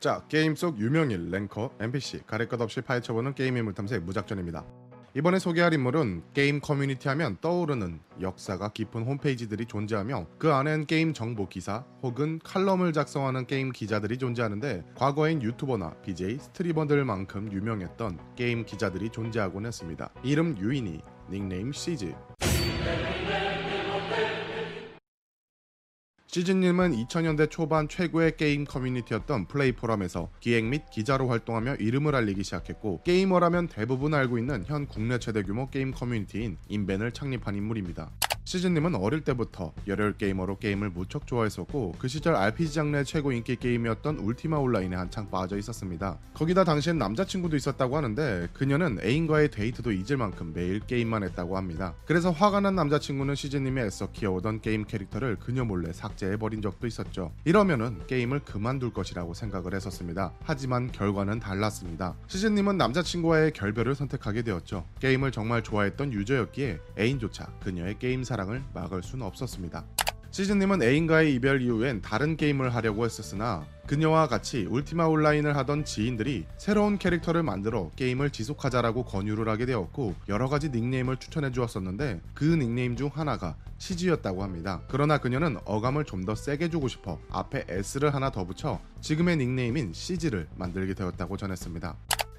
자, 게임 속 유명인, 랭커, NPC, 가릴 것 없이 파헤쳐보는 게임 인물 탐색 무작전입니다. 이번에 소개할 인물은 게임 커뮤니티 하면 떠오르는 역사가 깊은 홈페이지들이 존재하며 그 안엔 게임 정보 기사 혹은 칼럼을 작성하는 게임 기자들이 존재하는데 과거엔 유튜버나 BJ, 스트리머들만큼 유명했던 게임 기자들이 존재하곤 했습니다. 이름 유인이, 닉네임 시즈, 시즈님은 2000년대 초반 최고의 게임 커뮤니티였던 플레이 포럼에서 기획 및 기자로 활동하며 이름을 알리기 시작했고 게이머라면 대부분 알고 있는 현 국내 최대 규모 게임 커뮤니티인 인벤을 창립한 인물입니다. 시즈님은 어릴 때부터 열혈 게이머로 게임을 무척 좋아했었고 그 시절 RPG 장르의 최고 인기 게임이었던 울티마 온라인에 한창 빠져 있었습니다. 거기다 당시엔 남자친구도 있었다고 하는데 그녀는 애인과의 데이트도 잊을 만큼 매일 게임만 했다고 합니다. 그래서 화가 난 남자친구는 시즈님이 애써 키워오던 게임 캐릭터를 그녀 몰래 삭제해버린 적도 있었죠. 이러면은 게임을 그만둘 것이라고 생각을 했었습니다. 하지만 결과는 달랐습니다. 시즈님은 남자친구와의 결별을 선택하게 되었죠. 게임을 정말 좋아했던 유저였기에 애인조차 그녀의 게임 사 랑을 막을 수는 없었습니다. 시즌님은 애인과의 이별 이후엔 다른 게임을 하려고 했었으나 그녀와 같이 울티마 온라인을 하던 지인들이 새로운 캐릭터를 만들어 게임을 지속하자라고 권유를 하게 되었고 여러 가지 닉네임을 추천해 주었었는데 그 닉네임 중 하나가 시즈였다고 합니다. 그러나 그녀는 어감을 좀 더 세게 주고 싶어 앞에 S를 하나 더 붙여 지금의 닉네임인 시즈를 만들게 되었다고 전했습니다.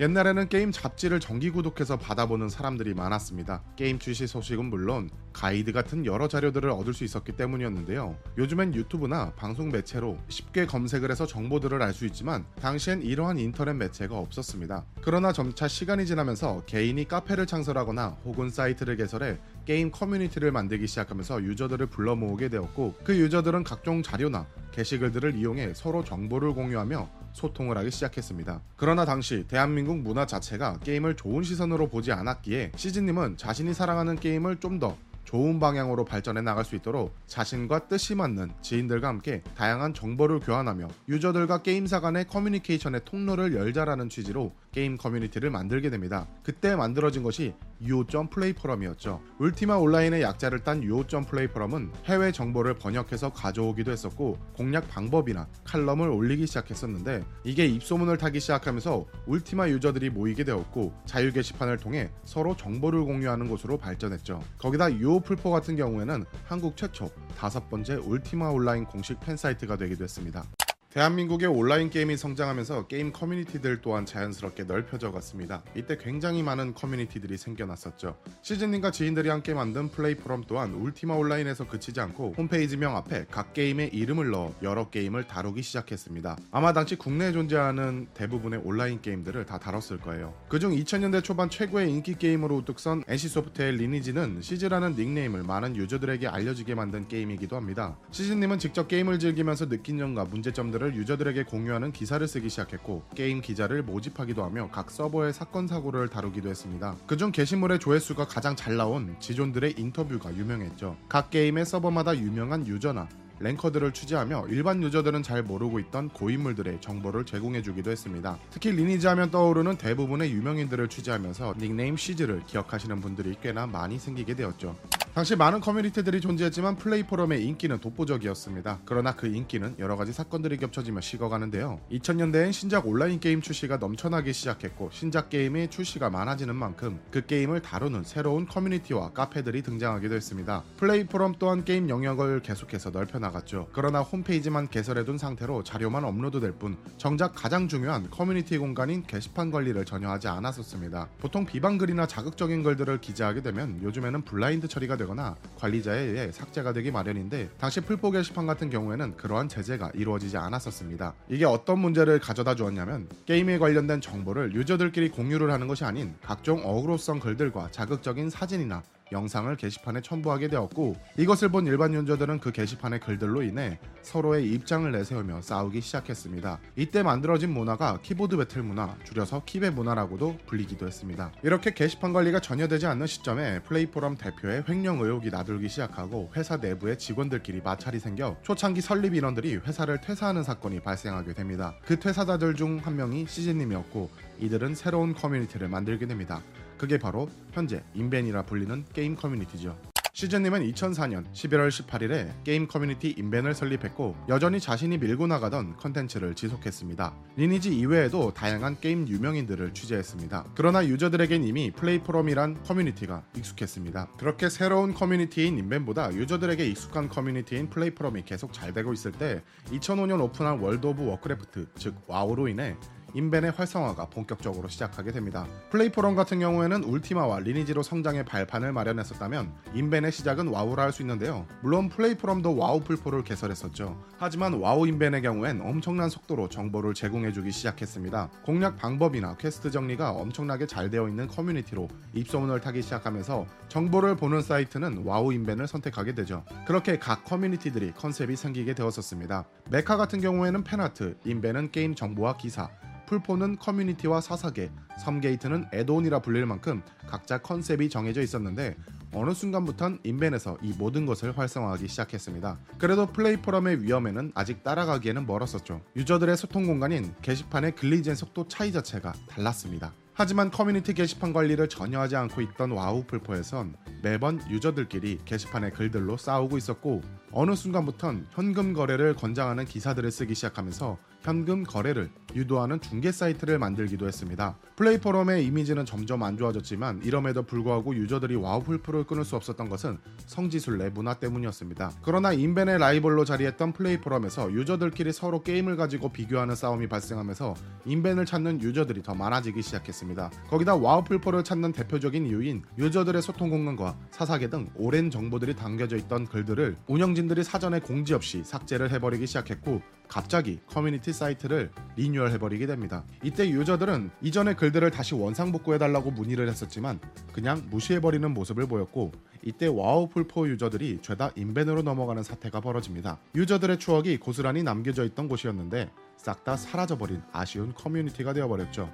옛날에는 게임 잡지를 정기 구독해서 받아보는 사람들이 많았습니다. 게임 출시 소식은 물론 가이드 같은 여러 자료들을 얻을 수 있었기 때문이었는데요. 요즘엔 유튜브나 방송 매체로 쉽게 검색을 해서 정보들을 알 수 있지만 당시엔 이러한 인터넷 매체가 없었습니다. 그러나 점차 시간이 지나면서 개인이 카페를 창설하거나 혹은 사이트를 개설해 게임 커뮤니티를 만들기 시작하면서 유저들을 불러 모으게 되었고 그 유저들은 각종 자료나 게시글들을 이용해 서로 정보를 공유하며 소통을 하기 시작했습니다. 그러나 당시 대한민국 문화 자체가 게임을 좋은 시선으로 보지 않았기에 시즈님은 자신이 사랑하는 게임을 좀더 좋은 방향으로 발전해 나갈 수 있도록 자신과 뜻이 맞는 지인들과 함께 다양한 정보를 교환하며 유저들과 게임사 간의 커뮤니케이션의 통로를 열자라는 취지로 게임 커뮤니티를 만들게 됩니다. 그때 만들어진 것이 유오.플레이 포럼이었죠. 울티마 온라인의 약자를 딴 유오.플레이 포럼은 해외 정보를 번역해서 가져오기도 했었고 공략 방법이나 칼럼을 올리기 시작했었는데 이게 입소문을 타기 시작하면서 울티마 유저들이 모이게 되었고 자유 게시판을 통해 서로 정보를 공유하는 곳으로 발전했죠. 거기다 유오 플포 같은 경우에는 한국 최초 다섯 번째 울티마 온라인 공식 팬 사이트가 되기도 했습니다. 대한민국의 온라인 게임이 성장하면서 게임 커뮤니티들 또한 자연스럽게 넓혀져 갔습니다. 이때 굉장히 많은 커뮤니티들이 생겨났었죠. 시즈님과 지인들이 함께 만든 플레이 포럼 또한 울티마 온라인에서 그치지 않고 홈페이지명 앞에 각 게임의 이름을 넣어 여러 게임을 다루기 시작했습니다. 아마 당시 국내에 존재하는 대부분의 온라인 게임들을 다 다뤘을 거예요. 그중 2000년대 초반 최고의 인기 게임으로 우뚝 선 NC소프트의 리니지는 시즈라는 닉네임을 많은 유저들에게 알려지게 만든 게임이기도 합니다. 시즈님은 직접 게임을 즐기면서 느낀 점과 문제점들 을 유저들에게 공유하는 기사를 쓰기 시작했고 게임 기자를 모집하기도 하며 각 서버의 사건 사고를 다루기도 했습니다. 그중 게시물의 조회수가 가장 잘 나온 지존들의 인터뷰가 유명했죠. 각 게임의 서버마다 유명한 유저나 랭커들을 취재하며 일반 유저들은 잘 모르고 있던 고인물들의 정보를 제공해주기도 했습니다. 특히 리니지 하면 떠오르는 대부분의 유명인들을 취재하면서 닉네임 시즈를 기억하시는 분들이 꽤나 많이 생기게 되었죠. 당시 많은 커뮤니티들이 존재했지만 플레이 포럼의 인기는 독보적이었습니다. 그러나 그 인기는 여러 가지 사건들이 겹쳐지며 식어가는데요. 2000년대엔 신작 온라인 게임 출시가 넘쳐나기 시작했고 신작 게임의 출시가 많아지는 만큼 그 게임을 다루는 새로운 커뮤니티와 카페들이 등장하기도 했습니다. 플레이 포럼 또한 게임 영역을 계속해서 넓혀 나갔죠. 그러나 홈페이지만 개설해둔 상태로 자료만 업로드될 뿐 정작 가장 중요한 커뮤니티 공간인 게시판 관리를 전혀 하지 않았었습니다. 보통 비방 글이나 자극적인 글들을 기재하게 되면 요즘에는 블라인드 처리가 되 거나 관리자에 의해 삭제가 되기 마련인데 당시 플포 게시판 같은 경우에는 그러한 제재가 이루어지지 않았었습니다. 이게 어떤 문제를 가져다 주었냐면 게임에 관련된 정보를 유저들끼리 공유를 하는 것이 아닌 각종 어그로성 글들과 자극적인 사진이나 영상을 게시판에 첨부하게 되었고 이것을 본 일반 유저들은 그 게시판의 글들로 인해 서로의 입장을 내세우며 싸우기 시작했습니다. 이때 만들어진 문화가 키보드 배틀 문화, 줄여서 키배 문화라고도 불리기도 했습니다. 이렇게 게시판 관리가 전혀 되지 않는 시점에 플레이 포럼 대표의 횡령 의혹이 나돌기 시작하고 회사 내부의 직원들끼리 마찰이 생겨 초창기 설립 인원들이 회사를 퇴사하는 사건이 발생하게 됩니다. 그 퇴사자들 중 한 명이 시즈님이었고 이들은 새로운 커뮤니티를 만들게 됩니다. 그게 바로 현재 인벤이라 불리는 게임 커뮤니티죠. 시즈님은 2004년 11월 18일에 게임 커뮤니티 인벤을 설립했고 여전히 자신이 밀고 나가던 컨텐츠를 지속했습니다. 리니지 이외에도 다양한 게임 유명인들을 취재했습니다. 그러나 유저들에겐 이미 플레이 포럼이란 커뮤니티가 익숙했습니다. 그렇게 새로운 커뮤니티인 인벤보다 유저들에게 익숙한 커뮤니티인 플레이 포럼이 계속 잘 되고 있을 때 2005년 오픈한 월드 오브 워크래프트 즉 와우로 인해 인벤의 활성화가 본격적으로 시작하게 됩니다. 플레이포럼 같은 경우에는 울티마와 리니지로 성장의 발판을 마련했었다면 인벤의 시작은 와우라 할 수 있는데요. 물론 플레이포럼도 와우 플포를 개설했었죠. 하지만 와우 인벤의 경우엔 엄청난 속도로 정보를 제공해주기 시작했습니다. 공략 방법이나 퀘스트 정리가 엄청나게 잘 되어 있는 커뮤니티로 입소문을 타기 시작하면서 정보를 보는 사이트는 와우 인벤을 선택하게 되죠. 그렇게 각 커뮤니티들이 컨셉이 생기게 되었었습니다. 메카 같은 경우에는 팬아트, 인벤은 게임 정보와 기사, 플포는 커뮤니티와 사사계, 섬게이트는 애드온이라 불릴 만큼 각자 컨셉이 정해져 있었는데 어느 순간부턴 인벤에서 이 모든 것을 활성화하기 시작했습니다. 그래도 플레이 포럼의 위엄에는 아직 따라가기에는 멀었었죠. 유저들의 소통 공간인 게시판의 글 리젠 속도 차이 자체가 달랐습니다. 하지만 커뮤니티 게시판 관리를 전혀 하지 않고 있던 와우 플포에선 매번 유저들끼리 게시판의 글들로 싸우고 있었고 어느 순간부턴 현금 거래를 권장하는 기사들을 쓰기 시작하면서 현금 거래를 유도하는 중개 사이트를 만들기도 했습니다. 플레이 포럼의 이미지는 점점 안 좋아졌지만 이럼에도 불구하고 유저들이 와우 플포를 끊을 수 없었던 것은 성지순례 문화 때문이었습니다. 그러나 인벤의 라이벌로 자리했던 플레이 포럼에서 유저들끼리 서로 게임을 가지고 비교하는 싸움이 발생하면서 인벤을 찾는 유저들이 더 많아지기 시작했습니다. 거기다 와우 플포를 찾는 대표적인 이유인 유저들의 소통 공간과 사사계 등 오랜 정보들이 담겨져 있던 글들을 운영진들이 사전에 공지 없이 삭제를 해버리기 시작했고 갑자기 커뮤니티 사이트를 리뉴얼 해버리게 됩니다. 이때 유저들은 이전의 글들을 다시 원상 복구해달라고 문의를 했었지만 그냥 무시해버리는 모습을 보였고 이때 와우 플포 유저들이 죄다 인벤으로 넘어가는 사태가 벌어집니다. 유저들의 추억이 고스란히 남겨져 있던 곳이었는데 싹 다 사라져버린 아쉬운 커뮤니티가 되어버렸죠.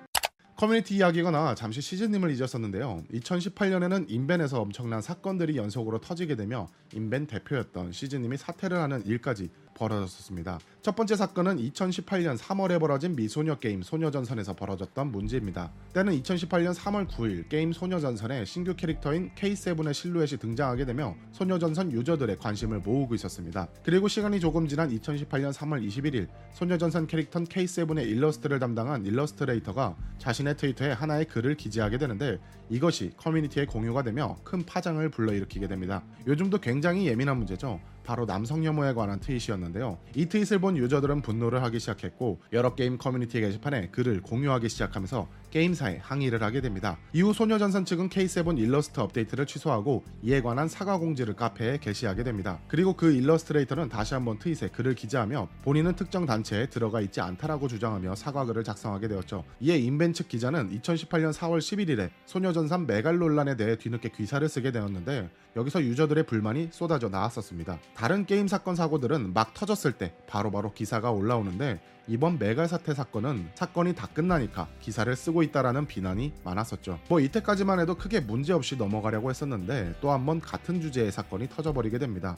커뮤니티 이야기하느라 잠시 시즈님을 잊었었는데요. 2018년에는 인벤에서 엄청난 사건들이 연속으로 터지게 되며 인벤 대표였던 시즈님이 사퇴를 하는 일까지 벌어졌습니다. 첫 번째 사건은 2018년 3월에 벌어진 미소녀 게임 소녀전선에서 벌어졌던 문제입니다. 때는 2018년 3월 9일 게임 소녀전선에 신규 캐릭터인 K7의 실루엣이 등장하게 되며 소녀전선 유저들의 관심을 모으고 있었습니다. 그리고 시간이 조금 지난 2018년 3월 21일 소녀전선 캐릭터 K7의 일러스트를 담당한 일러스트레이터가 자신의 트위터에 하나의 글을 기재하게 되는데 이것이 커뮤니티에 공유가 되며 큰 파장을 불러일으키게 됩니다. 요즘도 굉장히 예민한 문제죠. 바로 남성 혐오에 관한 트윗이었는데요. 이 트윗을 본 유저들은 분노를 하기 시작했고 여러 게임 커뮤니티 게시판에 글을 공유하기 시작하면서 게임사에 항의를 하게 됩니다. 이후 소녀전선 측은 K7 일러스트 업데이트를 취소하고 이에 관한 사과 공지를 카페에 게시하게 됩니다. 그리고 그 일러스트레이터는 다시 한번 트윗에 글을 기재하며 본인은 특정 단체에 들어가 있지 않다라고 주장하며 사과글을 작성하게 되었죠. 이에 인벤 측 기자는 2018년 4월 11일에 소녀전선 메갈 논란에 대해 뒤늦게 기사를 쓰게 되었는데 여기서 유저들의 불만이 쏟아져 나왔었습니다. 다른 게임 사건 사고들은 막 터졌을 때 바로바로 바로 기사가 올라오는데 이번 메갈 사태 사건은 사건이 다 끝나니까 기사를 쓰고 있다라는 비난이 많았었죠. 뭐 이때까지만 해도 크게 문제없이 넘어가려고 했었는데 또 한 번 같은 주제의 사건이 터져버리게 됩니다.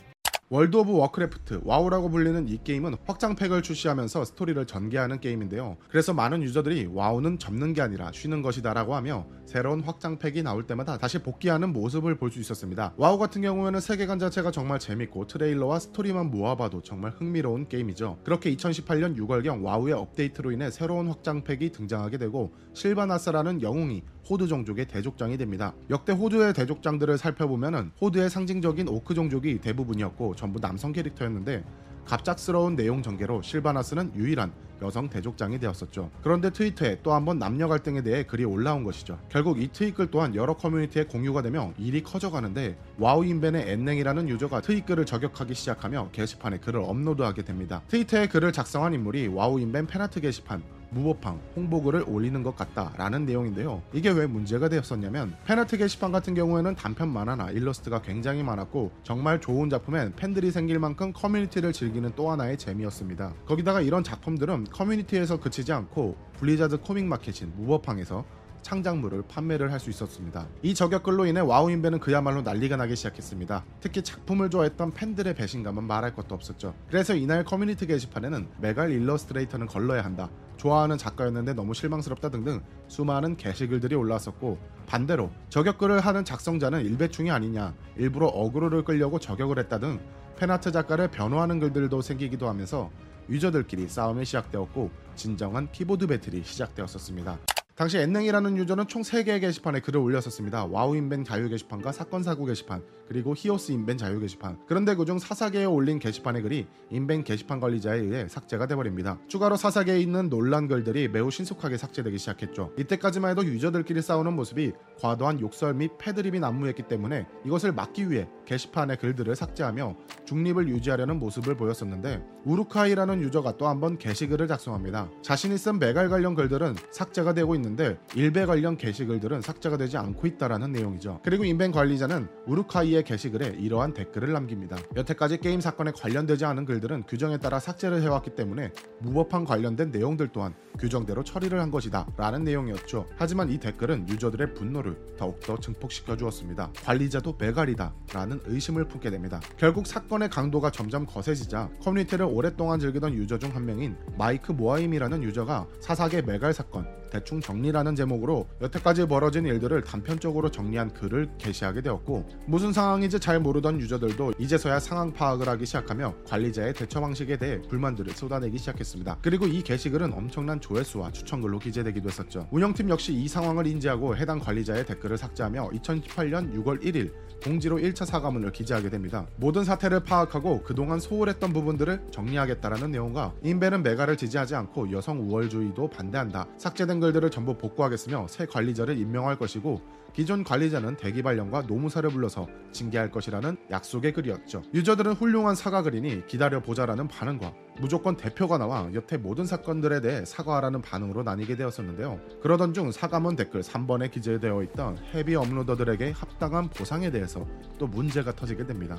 월드 오브 워크래프트 와우라고 불리는 이 게임은 확장팩을 출시하면서 스토리를 전개하는 게임인데요. 그래서 많은 유저들이 와우는 접는 게 아니라 쉬는 것이다라고 하며 새로운 확장팩이 나올 때마다 다시 복귀하는 모습을 볼 수 있었습니다. 와우 같은 경우에는 세계관 자체가 정말 재밌고 트레일러와 스토리만 모아봐도 정말 흥미로운 게임이죠. 그렇게 2018년 6월경 와우의 업데이트로 인해 새로운 확장팩이 등장하게 되고 실바나스라는 영웅이 호드 종족의 대족장이 됩니다. 역대 호드의 대족장들을 살펴보면 호드의 상징적인 오크 종족이 대부분이었고 전부 남성 캐릭터였는데 갑작스러운 내용 전개로 실바나스는 유일한 여성 대족장이 되었었죠. 그런데 트위터에 또 한번 남녀 갈등에 대해 글이 올라온 것이죠. 결국 이 트윗글 또한 여러 커뮤니티에 공유가 되며 일이 커져가는데 와우인벤의 엔냉이라는 유저가 트윗글을 저격하기 시작하며 게시판에 글을 업로드하게 됩니다. 트위터에 글을 작성한 인물이 와우인벤 팬아트 게시판 무법항 홍보글을 올리는 것 같다라는 내용인데요. 이게 왜 문제가 되었었냐면 팬아트 게시판 같은 경우에는 단편 만화나 일러스트가 굉장히 많았고 정말 좋은 작품엔 팬들이 생길 만큼 커뮤니티를 즐기는 또 하나의 재미였습니다. 거기다가 이런 작품들은 커뮤니티에서 그치지 않고 블리자드 코믹 마켓인 무법항에서 창작물을 판매를 할 수 있었습니다. 이 저격글로 인해 와우 인벤은 그야말로 난리가 나기 시작했습니다. 특히 작품을 좋아했던 팬들의 배신감은 말할 것도 없었죠. 그래서 이날 커뮤니티 게시판에는 메갈 일러스트레이터는 걸러야 한다. 좋아하는 작가였는데 너무 실망스럽다 등등 수많은 게시글들이 올라왔었고 반대로 저격글을 하는 작성자는 일베충이 아니냐 일부러 어그로를 끌려고 저격을 했다 등 팬아트 작가를 변호하는 글들도 생기기도 하면서 유저들끼리 싸움이 시작되었고 진정한 키보드 배틀이 시작되었었습니다. 당시 엔냉이라는 유저는 총 3개의 게시판에 글을 올렸었습니다. 와우 인벤 자유 게시판과 사건 사고 게시판, 그리고 히오스 인벤 자유 게시판. 그런데 그중 사사게에 올린 게시판의 글이 인벤 게시판 관리자에 의해 삭제가 돼버립니다. 추가로 사사게에 있는 논란 글들이 매우 신속하게 삭제되기 시작했죠. 이때까지만 해도 유저들끼리 싸우는 모습이 과도한 욕설 및 패드립이 난무했기 때문에 이것을 막기 위해 게시판의 글들을 삭제하며 중립을 유지하려는 모습을 보였었는데 우루카이라는 유저가 또 한 번 게시글을 작성합니다. 자신이 쓴 메갈 관련 글들은 삭제가 되고 있는데 일베 관련 게시글들은 삭제가 되지 않고 있다라는 내용이죠. 그리고 인벤 관리자는 우루카이의 게시글에 이러한 댓글을 남깁니다. 여태까지 게임 사건에 관련되지 않은 글들은 규정에 따라 삭제를 해왔기 때문에 무법항 관련된 내용들 또한 규정대로 처리를 한 것이다 라는 내용이었죠. 하지만 이 댓글은 유저들의 분노를 더욱더 증폭시켜 주었습니다. 관리자도 메갈이다 라는 의심을 품게 됩니다. 결국 사건의 강도가 점점 거세지자 커뮤니티를 오랫동안 즐기던 유저 중 한 명인 마이크 모하임이라는 유저가 사사계 메갈 사건 대충 정리라는 제목으로 여태까지 벌어진 일들을 단편적으로 정리한 글을 게시하게 되었고 무슨 상황인지 잘 모르던 유저들도 이제서야 상황 파악을 하기 시작하며 관리자의 대처 방식에 대해 불만들을 쏟아내기 시작했습니다. 그리고 이 게시글은 엄청난 조회수와 추천글로 기재되기도 했었죠. 운영팀 역시 이 상황을 인지하고 해당 관리자의 댓글을 삭제하며 2018년 6월 1일 공지로 1차 사과문을 기재하게 됩니다. 모든 사태를 파악하고 그동안 소홀했던 부분들을 정리하겠다라는 내용과 인벤은 메가를 지지하지 않고 여성 우월주의도 반대한다. 삭제된 글들을 전부 복구하겠으며 새 관리자를 임명할 것이고 기존 관리자는 대기발령과 노무사를 불러서 징계할 것이라는 약속의 글이었죠. 유저들은 훌륭한 사과 글이니 기다려보자라는 반응과 무조건 대표가 나와 여태 모든 사건들에 대해 사과하라는 반응으로 나뉘게 되었었는데요. 그러던 중 사과문 댓글 3번에 기재되어 있던 헤비 업로더들에게 합당한 보상에 대해서 또 문제가 터지게 됩니다.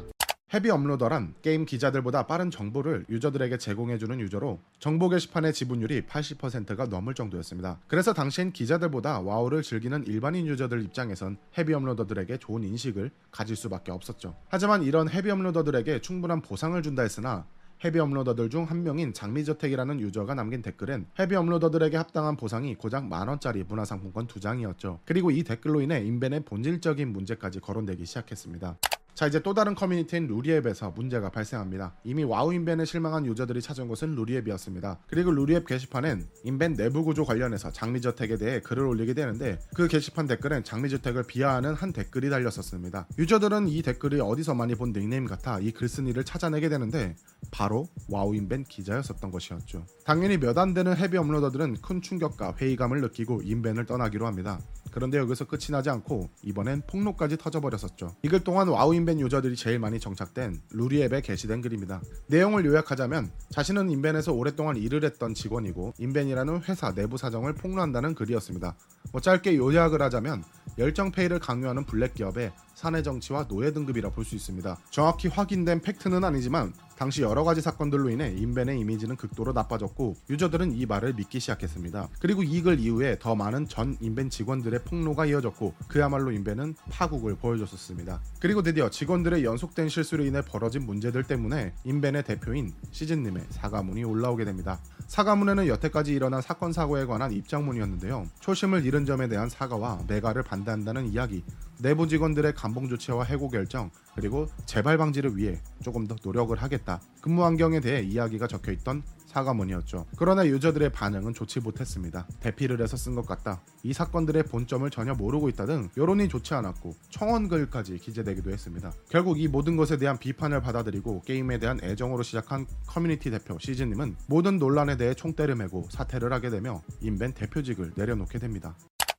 헤비 업로더란 게임 기자들보다 빠른 정보를 유저들에게 제공해주는 유저로 정보 게시판의 지분율이 80%가 넘을 정도였습니다. 그래서 당시엔 기자들보다 와우를 즐기는 일반인 유저들 입장에선 헤비 업로더들에게 좋은 인식을 가질 수밖에 없었죠. 하지만 이런 헤비 업로더들에게 충분한 보상을 준다 했으나 헤비 업로더들 중 한 명인 장미저택이라는 유저가 남긴 댓글엔 헤비 업로더들에게 합당한 보상이 고작 만원짜리 문화상품권 두 장이었죠. 그리고 이 댓글로 인해 인벤의 본질적인 문제까지 거론되기 시작했습니다. 자 이제 또 다른 커뮤니티인 루리웹에서 문제가 발생합니다. 이미 와우 인벤에 실망한 유저들이 찾은 곳은 루리웹이었습니다. 그리고 루리웹 게시판엔 인벤 내부 구조 관련해서 장미저택에 대해 글을 올리게 되는데 그 게시판 댓글엔 장미저택을 비하하는 한 댓글이 달렸었습니다. 유저들은 이 댓글이 어디서 많이 본 닉네임 같아 이 글쓴이를 찾아내게 되는데 바로 와우 인벤 기자였었던 것이었죠. 당연히 몇 안 되는 헤비 업로더들은 큰 충격과 회의감을 느끼고 인벤을 떠나기로 합니다. 그런데 여기서 끝이 나지 않고 이번엔 폭로까지 터져버렸었죠. 이 글 또한 와우 인벤 유저들이 제일 많이 정착된 루리웹에 게시된 글입니다. 내용을 요약하자면 자신은 인벤에서 오랫동안 일을 했던 직원이고 인벤이라는 회사 내부 사정을 폭로한다는 글이었습니다. 뭐 짧게 요약을 하자면 열정페이를 강요하는 블랙 기업의 사내 정치와 노예 등급이라 볼 수 있습니다. 정확히 확인된 팩트는 아니지만 당시 여러 가지 사건들로 인해 인벤의 이미지는 극도로 나빠졌고 유저들은 이 말을 믿기 시작했습니다. 그리고 이 글 이후에 더 많은 전 인벤 직원들의 폭로가 이어졌고 그야말로 인벤은 파국을 보여줬었습니다. 그리고 드디어 직원들의 연속된 실수로 인해 벌어진 문제들 때문에 인벤의 대표인 시즈님의 사과문이 올라오게 됩니다. 사과문에는 여태까지 일어난 사건 사고에 관한 입장문이었는데요. 초심을 잃은 점에 대한 사과와 메갈을 반대한다는 이야기, 내부 직원들의 감봉 조치와 해고 결정, 그리고 재발 방지를 위해 조금 더 노력을 하겠다. 근무 환경에 대해 이야기가 적혀 있던 사과문이었죠. 그러나 유저들의 반응은 좋지 못했습니다. 대필을 해서 쓴 것 같다. 이 사건들의 논점을 전혀 모르고 있다 등 여론이 좋지 않았고 청원 글까지 기재되기도 했습니다. 결국 이 모든 것에 대한 비판을 받아들이고 게임에 대한 애정으로 시작한 커뮤니티 대표 시즈님은 모든 논란에 대해 총대를 메고 사퇴를 하게 되며 인벤 대표직을 내려놓게 됩니다.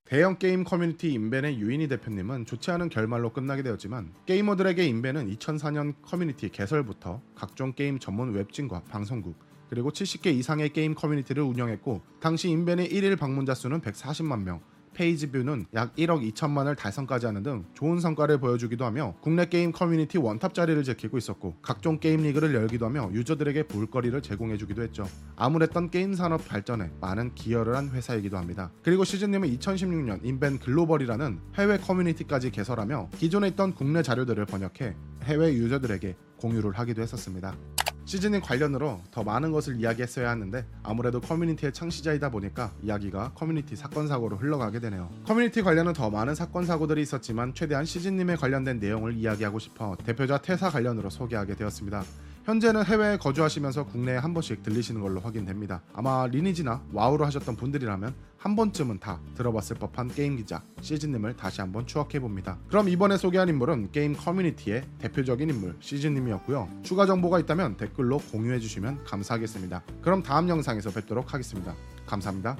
대형 게임 커뮤니티 인벤의 유인희 대표님은 좋지 않은 결말로 끝나게 되었지만 게이머들에게 인벤은 2004년 커뮤니티 개설부터 각종 게임 전문 웹진과 방송국 그리고 70개 이상의 게임 커뮤니티를 운영했고 당시 인벤의 1일 방문자 수는 140만 명, 페이지 뷰는 약 1억 2천만을 달성까지 하는 등 좋은 성과를 보여주기도 하며 국내 게임 커뮤니티 원탑 자리를 지키고 있었고 각종 게임 리그를 열기도 하며 유저들에게 볼거리를 제공해주기도 했죠. 아무렇든 게임 산업 발전에 많은 기여를 한 회사이기도 합니다. 그리고 시즈님은 2016년 인벤 글로벌이라는 해외 커뮤니티까지 개설하며 기존에 있던 국내 자료들을 번역해 해외 유저들에게 공유를 하기도 했었습니다. 시즈님 관련으로 더 많은 것을 이야기했어야 하는데 아무래도 커뮤니티의 창시자이다 보니까 이야기가 커뮤니티 사건 사고로 흘러가게 되네요. 커뮤니티 관련은 더 많은 사건 사고들이 있었지만 최대한 시즈님에 관련된 내용을 이야기하고 싶어 대표자 퇴사 관련으로 소개하게 되었습니다. 현재는 해외에 거주하시면서 국내에 한 번씩 들리시는 걸로 확인됩니다. 아마 리니지나 와우로 하셨던 분들이라면 한 번쯤은 다 들어봤을 법한 게임 기자 시즈님을 다시 한번 추억해 봅니다. 그럼 이번에 소개한 인물은 게임 커뮤니티의 대표적인 인물 시즈님이었고요. 추가 정보가 있다면 댓글로 공유해 주시면 감사하겠습니다. 그럼 다음 영상에서 뵙도록 하겠습니다. 감사합니다.